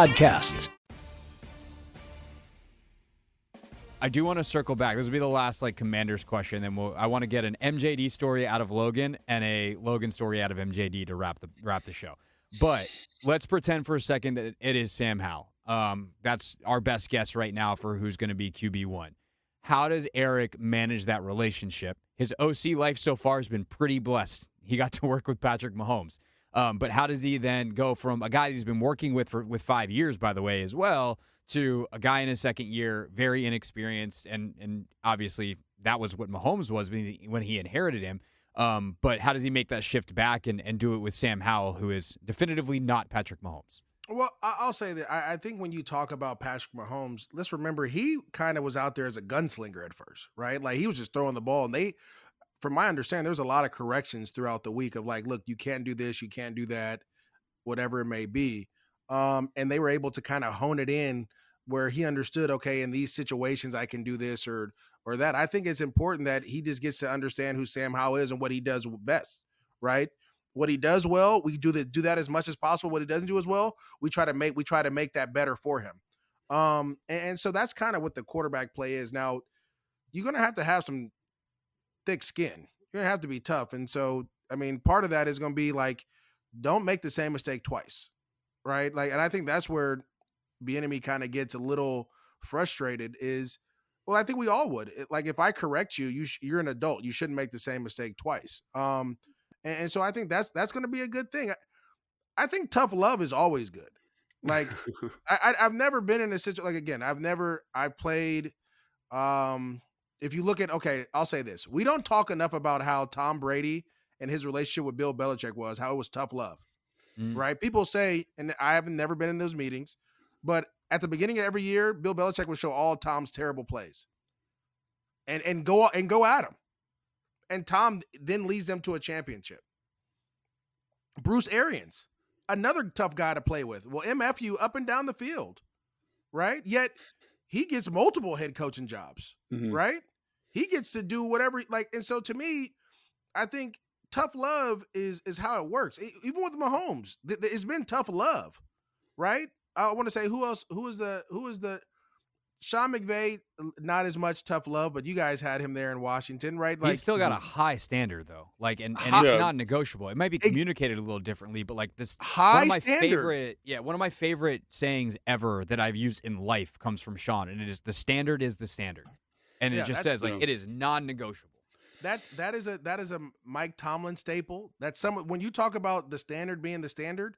podcasts. I do want to circle back. This will be the last like Commanders question. Then we'll, I want to get an MJD story out of Logan and a Logan story out of MJD to wrap the wrap the show. But let's pretend for a second that it is Sam Howell. Um, that's our best guess right now for who's going to be QB one. How does Eric manage that relationship? His OC life so far has been pretty blessed. He got to work with Patrick Mahomes. Um, but how does he then go from a guy he's been working with for with five years, by the way, as well, to a guy in his second year, very inexperienced, and and obviously that was what Mahomes was when he, when he inherited him. Um, but how does he make that shift back and, and do it with Sam Howell, who is definitively not Patrick Mahomes? Well, I'll say that I think when you talk about Patrick Mahomes, let's remember he kind of was out there as a gunslinger at first, right? Like he was just throwing the ball, and they from my understanding, there's a lot of corrections throughout the week of like, look, you can't do this, you can't do that, whatever it may be. Um, and they were able to kind of hone it in where he understood, okay, in these situations I can do this or or that. I think it's important that he just gets to understand who Sam Howell is and what he does best, right? What he does well, we do that do that as much as possible. What he doesn't do as well, we try to make we try to make that better for him. Um, and, and so that's kind of what the quarterback play is. Now, you're gonna have to have some thick skin. You're gonna have to be tough. And so, I mean, part of that is gonna be like, don't make the same mistake twice. Right. Like, and I think that's where Bieniemy kind of gets a little frustrated is well, I think we all would. like if I correct you, you sh- you're an adult. You shouldn't make the same mistake twice. Um, and, and so I think that's that's going to be a good thing. I, I, think tough love is always good. Like I, have never been in a situation like again. I've never I've played um if you look at okay, I'll say this: we don't talk enough about how Tom Brady and his relationship with Bill Belichick was, how it was tough love, mm. right? People say, and I haven't never been in those meetings, but at the beginning of every year, Bill Belichick would show all Tom's terrible plays, and and go and go at him, and Tom then leads them to a championship. Bruce Arians, another tough guy to play with, will mf you up and down the field, right? Yet he gets multiple head coaching jobs, mm-hmm. right? He gets to do whatever like and so to me, I think tough love is is how it works. Even with Mahomes, it's been tough love, right? I want to say who else who is the who is the Sean McVay, not as much tough love, but you guys had him there in Washington, right? Like, he's still got a high standard though, like, and, and it's not negotiable. It might be communicated a little differently, but like this high one of my standard. favorite, yeah, one of my favorite sayings ever that I've used in life comes from Sean, and it is the standard is the standard and yeah, it just says like it is non-negotiable. That that is a that is a Mike Tomlin staple. That's some when you talk about the standard being the standard,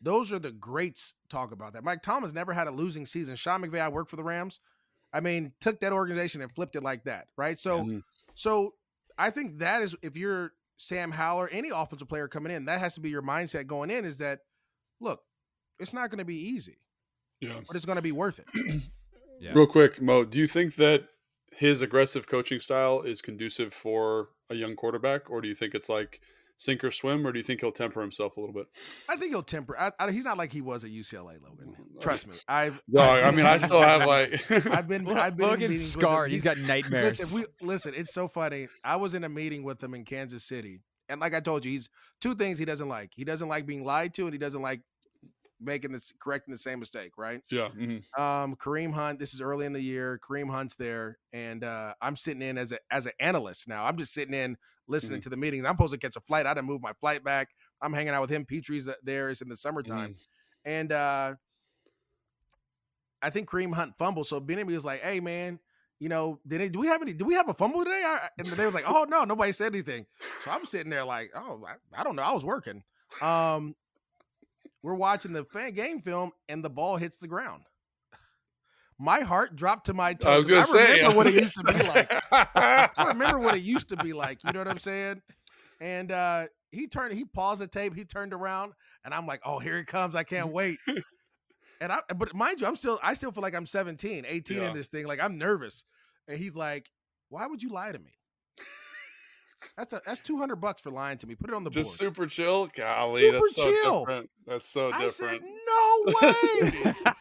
those are the greats talk about that. Mike Tomlin's never had a losing season. Sean McVay, I worked for the Rams. I mean, took that organization and flipped it like that, right? So, mm-hmm. so I think that is if you're Sam Howell or any offensive player coming in, that has to be your mindset going in. Is that look, it's not going to be easy, yeah, but it's going to be worth it. yeah. Real quick, Mo, do you think that his aggressive coaching style is conducive for a young quarterback, or do you think it's like sink or swim, or do you think he'll temper himself a little bit? I think he'll temper. I, I, he's not like he was at UCLA, Logan. Mm, Trust me. I've. No, I mean I still have like. I've been. I've been Logan's scarred. He's got nightmares. Listen, we, listen, it's so funny. I was in a meeting with him in Kansas City, and like I told you, he's two things he doesn't like. He doesn't like being lied to, and he doesn't like making this correcting the same mistake, right? Yeah. Mm-hmm. Um, Kareem Hunt. This is early in the year. Kareem Hunt's there, and uh, I'm sitting in as a as an analyst now. I'm just sitting in listening mm-hmm. to the meetings. I'm supposed to catch a flight. I didn't move my flight back. I'm hanging out with him. Petrie's there. It's in the summertime, mm-hmm. and uh, I think Kareem Hunt fumbled. So Benny was like, "Hey man, you know, did it, do we have any? Do we have a fumble today?" I, and they was like, "Oh no, nobody said anything." So I'm sitting there like, "Oh, I, I don't know. I was working." Um, we're watching the fan game film, and the ball hits the ground. My heart dropped to my toes. I was going to I say, remember what it used to be like. I remember what it used to be like. You know what I'm saying? And uh, he turned, he paused the tape, he turned around, and I'm like, oh, here it comes. I can't wait. and I, but mind you, I'm still, I still feel like I'm 17, 18 Yeah. in this thing. Like I'm nervous. And he's like, why would you lie to me? That's a that's 200 bucks for lying to me. Put it on the board. Just board. super chill. Golly, Super that's so chill. different. That's so I said, no way.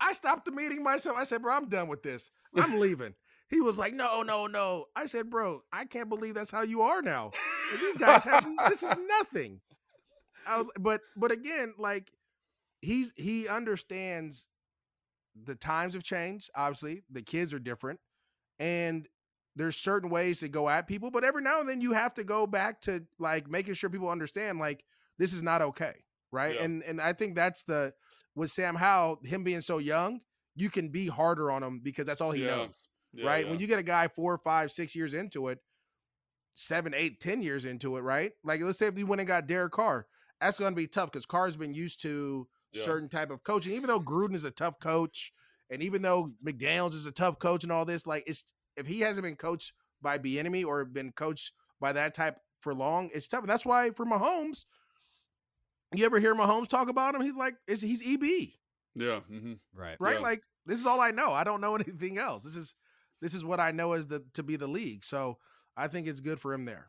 I stopped the meeting myself. I said, bro, I'm done with this. I'm leaving. He was like, no, no, no. I said, bro, I can't believe that's how you are now. And these guys have this is nothing. I was, but but again, like he's he understands the times have changed. Obviously, the kids are different, and there's certain ways to go at people. But every now and then, you have to go back to like making sure people understand, like this is not okay, right? Yeah. And and I think that's the with Sam Howell, him being so young, you can be harder on him because that's all he Yeah. knows Yeah, right? When you get a guy four, five, six years into it, seven, eight, ten years into it, right? Like let's say if you went and got Derek Carr, that's going to be tough because Carr's been used to certain type of coaching. Even though Gruden is a tough coach, and even though McDaniels is a tough coach and all this, like it's if he hasn't been coached by Bieniemy or been coached by that type for long, it's tough. And that's why for Mahomes, you ever hear Mahomes talk about him? He's like, is he's EB yeah. hmm right. right? Yeah. Like this is all I know. I don't know anything else. This is this is what I know as the to be the league. So I think it's good for him there.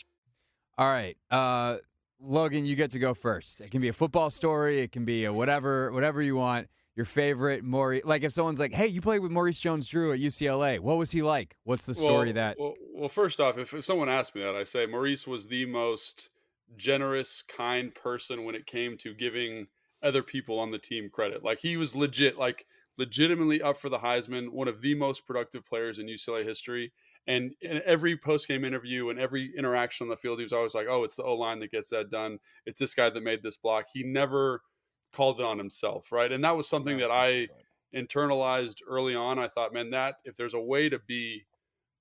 All right. Uh, Logan, you get to go first. It can be a football story. It can be a whatever, whatever you want. Your favorite Maurice. Like if someone's like, "Hey, you played with Maurice Jones-Drew at UCLA. What was he like? What's the story well, that?" Well, well, first off, if, if someone asked me that, I say Maurice was the most generous, kind person when it came to giving other people on the team credit. Like he was legit, like legitimately up for the Heisman, one of the most productive players in UCLA history. And in every post game interview and every interaction on the field, he was always like, "Oh, it's the O line that gets that done. It's this guy that made this block." He never called it on himself, right? And that was something that I internalized early on. I thought, man, that if there's a way to be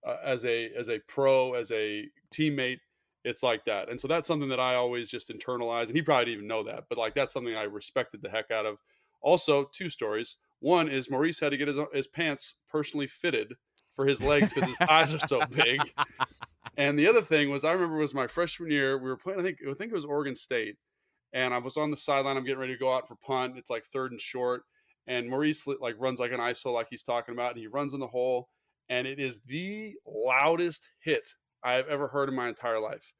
uh, as a as a pro, as a teammate, it's like that. And so that's something that I always just internalized. And he probably didn't even know that, but like that's something I respected the heck out of. Also, two stories. One is Maurice had to get his his pants personally fitted for his legs because his thighs are so big. And the other thing was, I remember it was my freshman year. We were playing. I think I think it was Oregon State, and I was on the sideline. I'm getting ready to go out for punt. It's like third and short, and Maurice like runs like an ISO, like he's talking about, and he runs in the hole, and it is the loudest hit I've ever heard in my entire life.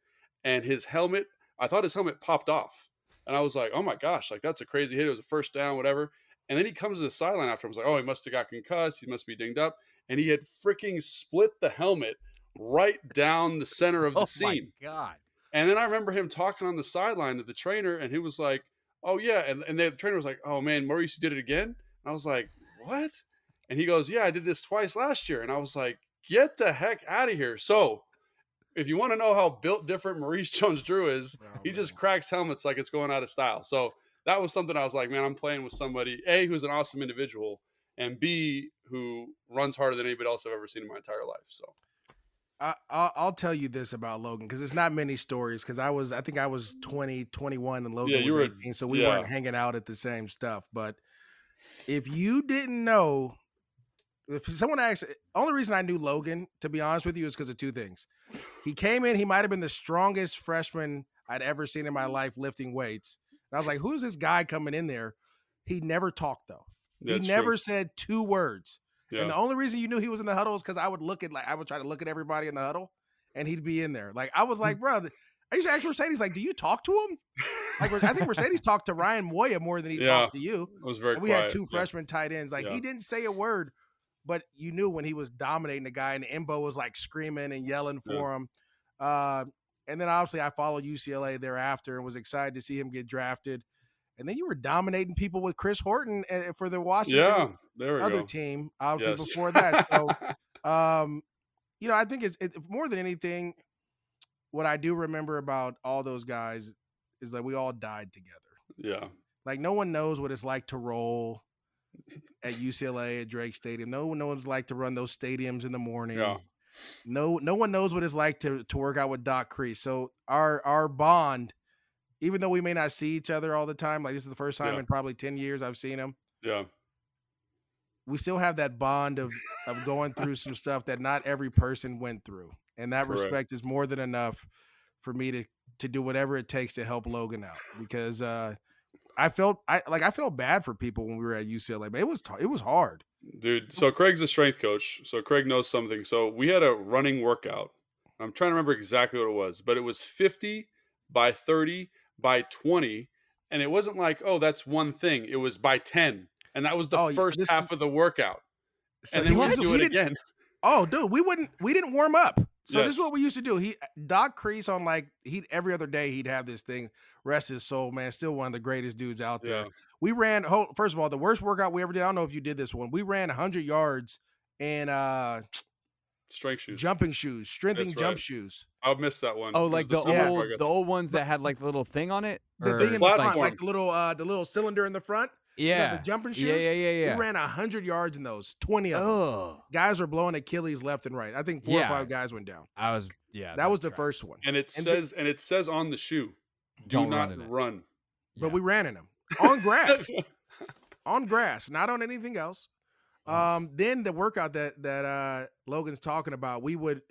And his helmet, I thought his helmet popped off, and I was like, oh my gosh, like that's a crazy hit. It was a first down, whatever. And then he comes to the sideline after. I was like, oh, he must have got concussed. He must be dinged up, and he had freaking split the helmet right down the center of the oh seam. my god! And then I remember him talking on the sideline to the trainer, and he was like, "Oh yeah," and and the trainer was like, "Oh man, Maurice did it again." And I was like, "What?" And he goes, "Yeah, I did this twice last year." And I was like, "Get the heck out of here!" So, if you want to know how built different Maurice Jones-Drew is, oh, he just cracks helmets like it's going out of style. So that was something I was like, "Man, I'm playing with somebody a who's an awesome individual, and b who runs harder than anybody else I've ever seen in my entire life." So. I, I'll, I'll tell you this about Logan because it's not many stories. Because I was, I think I was 20, 21, and Logan Yeah, was were- 18, so we yeah. weren't hanging out at the same stuff. But if you didn't know, if someone asked, only reason I knew Logan, to be honest with you, is because of two things. He came in, he might have been the strongest freshman I'd ever seen in my life lifting weights. And I was like, who's this guy coming in there? He never talked though. That's he true. never said two words. Yeah. And the only reason you knew he was in the huddle is because I would look at like I would try to look at everybody in the huddle, and he'd be in there. Like I was Hmm. like, bro, I used to ask Marcedes, like, do you talk to him? Like, I think Marcedes talked to Ryan Moya more than he Yeah. talked to you. It was very And we quiet. had two yeah. freshman tight ends. Like, Yeah. he didn't say a word, but you knew when he was dominating the guy, and Imbo was like screaming and yelling Yeah. for him. Uh, and then obviously, I followed UCLA thereafter and was excited to see him get drafted. And then you were dominating people with Chris Horton uh, for the Washington Yeah, there we other go. team, obviously Yes. before that. So, um, you know, I think it's it, more than anything, what I do remember about all those guys is that we all died together. yeah, Like no one knows what it's like to roll at UCLA at Drake Stadium. No one knows like to run those stadiums in the morning. yeah. No, no one knows what it's like to to work out with Doc Kreis. So our our bond, even though we may not see each other all the time, like this is the first time Yeah. in probably ten years I've seen him Yeah, we still have that bond of of going through some stuff that not every person went through and that Correct. respect is more than enough for me to to do whatever it takes to help logan out because uh i felt i like i felt bad for people when we were at ucla but it was t- it was hard dude. So Craig's a strength coach, so Craig knows something. So we had a running workout. I'm trying to remember exactly what it was, but it was 50 by 30 by 20, and it wasn't like, oh, that's one thing. It was by 10, and that was the Oh, first this half is- of the workout. so and then we do it again. oh dude we wouldn't we didn't warm up so this is what we used to do he doc Kreis on like he every other day he'd have this thing rest his soul man still one of the greatest dudes out there Yeah, we ran first of all the worst workout we ever did i don't know if you did this one we ran 100 yards and uh strength shoes. jumping shoes strengthening That's jump shoes I missed that one. Oh, It was like the, summer Yeah. before I old, got the old ones that had like the little thing on it. the Or, thing in the platform. front like the little uh the little cylinder in the front you know, yeah, the jumping shoes yeah, yeah, yeah, yeah. we ran 100 yards in those 20 of them Oh, guys were blowing achilles left and right i think four Yeah. or five guys went down I was yeah. that was the tracks. first one and it And the- says and it says on the shoe, do Don't not run in it. run. but we ran in them on grass on grass not on anything else um then the workout that that uh logan's talking about we would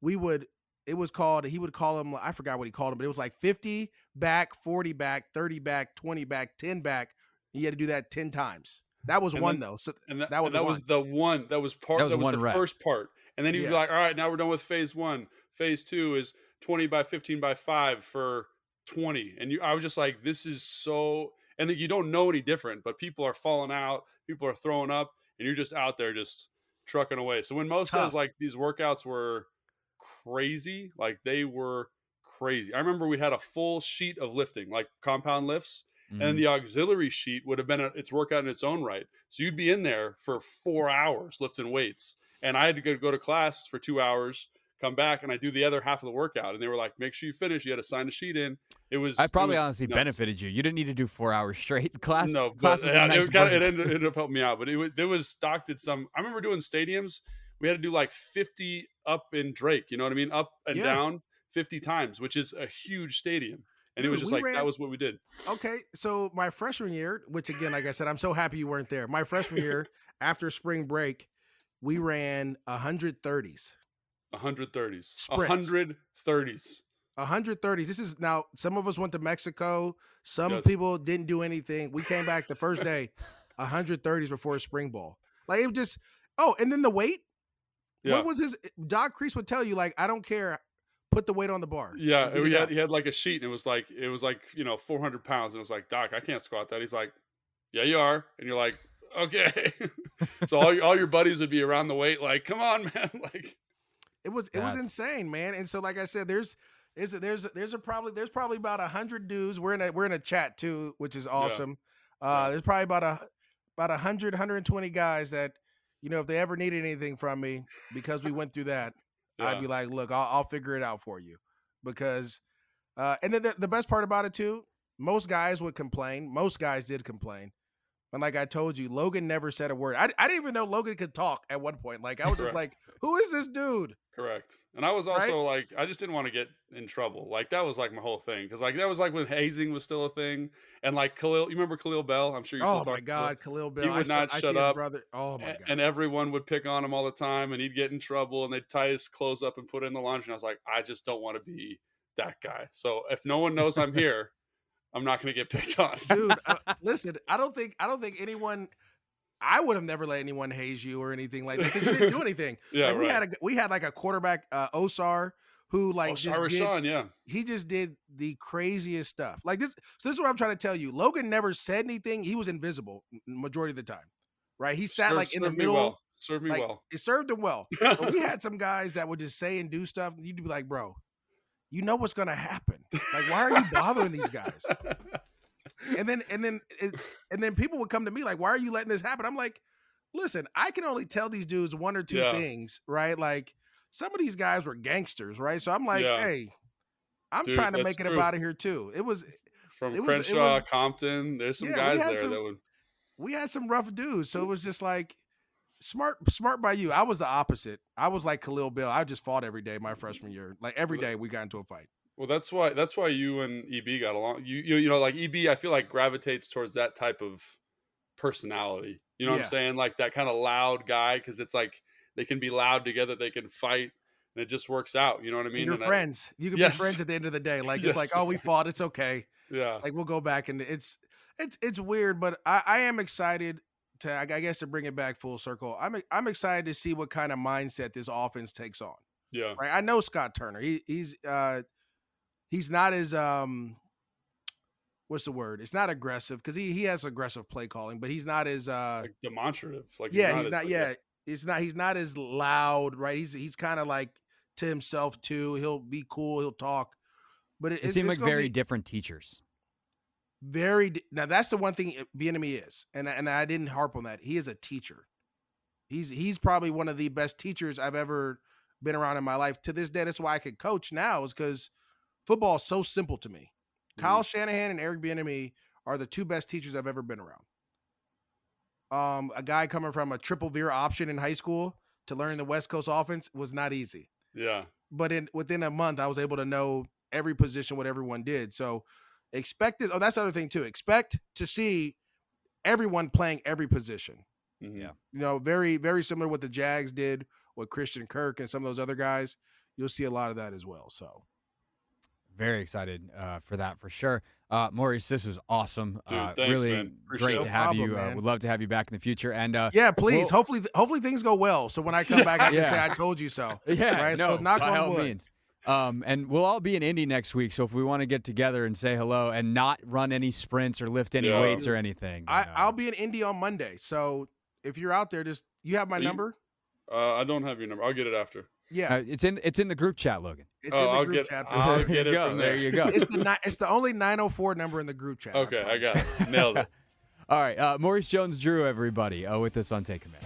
we would it was called he would call them i forgot what he called them but it was like 50 back 40 back 30 back 20 back 10 back He had to do that 10 times that was And one then- though so and that, That and was that the was one. the one that was part That that was was, one the rep. first part and then you'd Yeah. be like all right now we're done with phase one phase two is 20 by 15 by 5 for 20 and you i was just like this is so and you don't know any different but people are falling out people are throwing up and you're just out there just trucking away so when mo Tough. says like these workouts were crazy like they were crazy i remember we had a full sheet of lifting like compound lifts Mhm. and the auxiliary sheet would have been a, its workout in its own right. So you'd be in there for four hours lifting weights, and I had to go, go to class for two hours, come back, and I do the other half of the workout. And they were like, "Make sure you finish. You had to sign a sheet in." It was. I probably was honestly nuts. benefited you. You didn't need to do four hours straight. Class, No, but yeah, nice it, got, it ended, ended up helping me out. But it was there was stocked at some. I remember doing stadiums. We had to do like fifty up in Drake. You know what I mean? Up and Yeah. down fifty times, which is a huge stadium. And it was just like ran- that was what we did. okay so my freshman year which again like i said i'm so happy you weren't there my freshman year after spring break we ran 130s 130s, Sprints. 130s. 130s. This is now some of us went to Mexico. Some Yes. people didn't do anything. We came back the first day, 130s before spring ball. Like it was just oh, and then the weight. Yeah. What was his Doc Kreis would tell you, like, I don't care. Put the weight on the bar. Yeah, we had, he had like a sheet, and it was like it was like you know 400 pounds, and it was like Doc, I can't squat that. He's like, Yeah, you are, and you're like, Okay. so all all your buddies would be around the weight, like, Come on, man, like It was it was insane, man. And so, like I said, there's there's a, there's a, there's a probably there's probably about a hundred dudes. We're in a we're in a chat too, which is awesome. Uh, Yeah. there's probably about a about a hundred, 120 guys that you know if they ever needed anything from me because we went through that, I'd be like, look, I'll, I'll figure it out for you because, uh, and then the, the best part about it too, most guys would complain. Most guys did complain. And like I told you, Logan never said a word. I, I didn't even know Logan could talk at one point. Like I was just like, who is this dude? correct. And I was Right? also like, I just didn't want to get in trouble. Like that was like my whole thing, because like that was like when hazing was still a thing, and like Kahlil, you remember Kahlil Bell? I'm sure you. Oh still my talk to Kahlil. God, Kahlil Bell. I would not I shut see his up, brother. Oh my God. and everyone would pick on him all the time, and he'd get in trouble, and they'd tie his clothes up and put it in the laundry. And I was like, I just don't want to be that guy. So if no one knows I'm here, I'm not going to get picked on. dude uh, listen i don't think i don't think anyone i would have never let anyone haze you or anything like that because you didn't do anything yeah, like we right. had a we had like a quarterback uh Osaar who like oh, just did. Yeah, he just did the craziest stuff. Like this. So this is what I'm trying to tell you. Logan never said anything. He was invisible majority of the time, right? He sat Served- like in the middle. well. Served me like, well. It served him well. But we had some guys that would just say and do stuff. And you'd be like, bro, you know what's gonna happen. Like, why are you bothering these guys? And then and then and then people would come to me like, why are you letting this happen? I'm like, listen, I can only tell these dudes one or two Yeah. things, right? Like some of these guys were gangsters, right? So I'm like, Yeah. hey, I'm Dude, trying to make it true. up out of here too. It was From it was- it Crenshaw, was- Compton, there's some Yeah, guys there some- that would. we had some rough dudes. So it was just like smart, smart by you. I was the opposite. I was like Kahlil Bell. I just fought every day my mm-hmm. freshman year. Like every day we got into a fight. Well, that's why that's why you and EB got along. You you, you know like EB, I feel like gravitates towards that type of personality. You know what I'm saying? Like that kind of loud guy because it's like they can be loud together, they can fight, and it just works out. You know what I And mean? you're And I- friends. You can Yes. be friends at the end of the day. Like it's like, oh, we fought. It's okay. yeah, Like we'll go back and it's it's it's weird, but I, I am excited to I guess to bring it back full circle. I'm I'm excited to see what kind of mindset this offense takes on. yeah, Right. I know Scott Turner. He he's uh he's not as um what's the word? It's not aggressive because he he has aggressive play calling, but he's not as uh like demonstrative. Like yeah, he's as, not like, yeah, it's not he's not as loud, right? He's he's kind of like to himself too. He'll be cool, he'll talk. But it, It it's, seemed like very be different teachers. Very now that's the one thing Bieniemy is, and I- and I didn't harp on that. He is a teacher. He's he's probably one of the best teachers I've ever been around in my life. To this day, that's why I could coach now is because football is so simple to me. Kyle Shanahan and Eric Bieniemy are the two best teachers I've ever been around. Um, a guy coming from a triple veer option in high school to learn the West Coast offense was not easy yeah, but in within a month I was able to know every position what everyone did. So expect it. Oh, that's the other thing too. Expect to see everyone playing every position. mhm. Yeah. You know, very very similar to what the Jags did with Christian Kirk and some of those other guys. You'll see a lot of that as well. So Very excited uh, for that for sure. Uh, Maurice, this was awesome. Dude, uh, thanks, really man. Great to have problem, you. Uh, man. would love to have you back in the future. And uh, yeah, please. well- hopefully hopefully things go well. So when I come back, I can Yeah. say I told you so. yeah, Right, no, so knock by on all wood. means. Um, and we'll all be in Indy next week. So if we want to get together and say hello and not run any sprints or lift any Yeah. weights or anything, I, then, uh, I'll be in Indy on Monday. So if you're out there, just you have my you- number. Uh, I don't have your number. I'll get it after. Yeah, uh, it's in it's in the group chat, Logan. it's oh, in the I'll group get- chat. I'll sure. get there you it go. from There there. you go. it's the ni- it's the only 904 number in the group chat. Okay, I promise. got it. Nailed it. All right, uh, Maurice Jones-Drew, everybody, uh, with us on Take Command.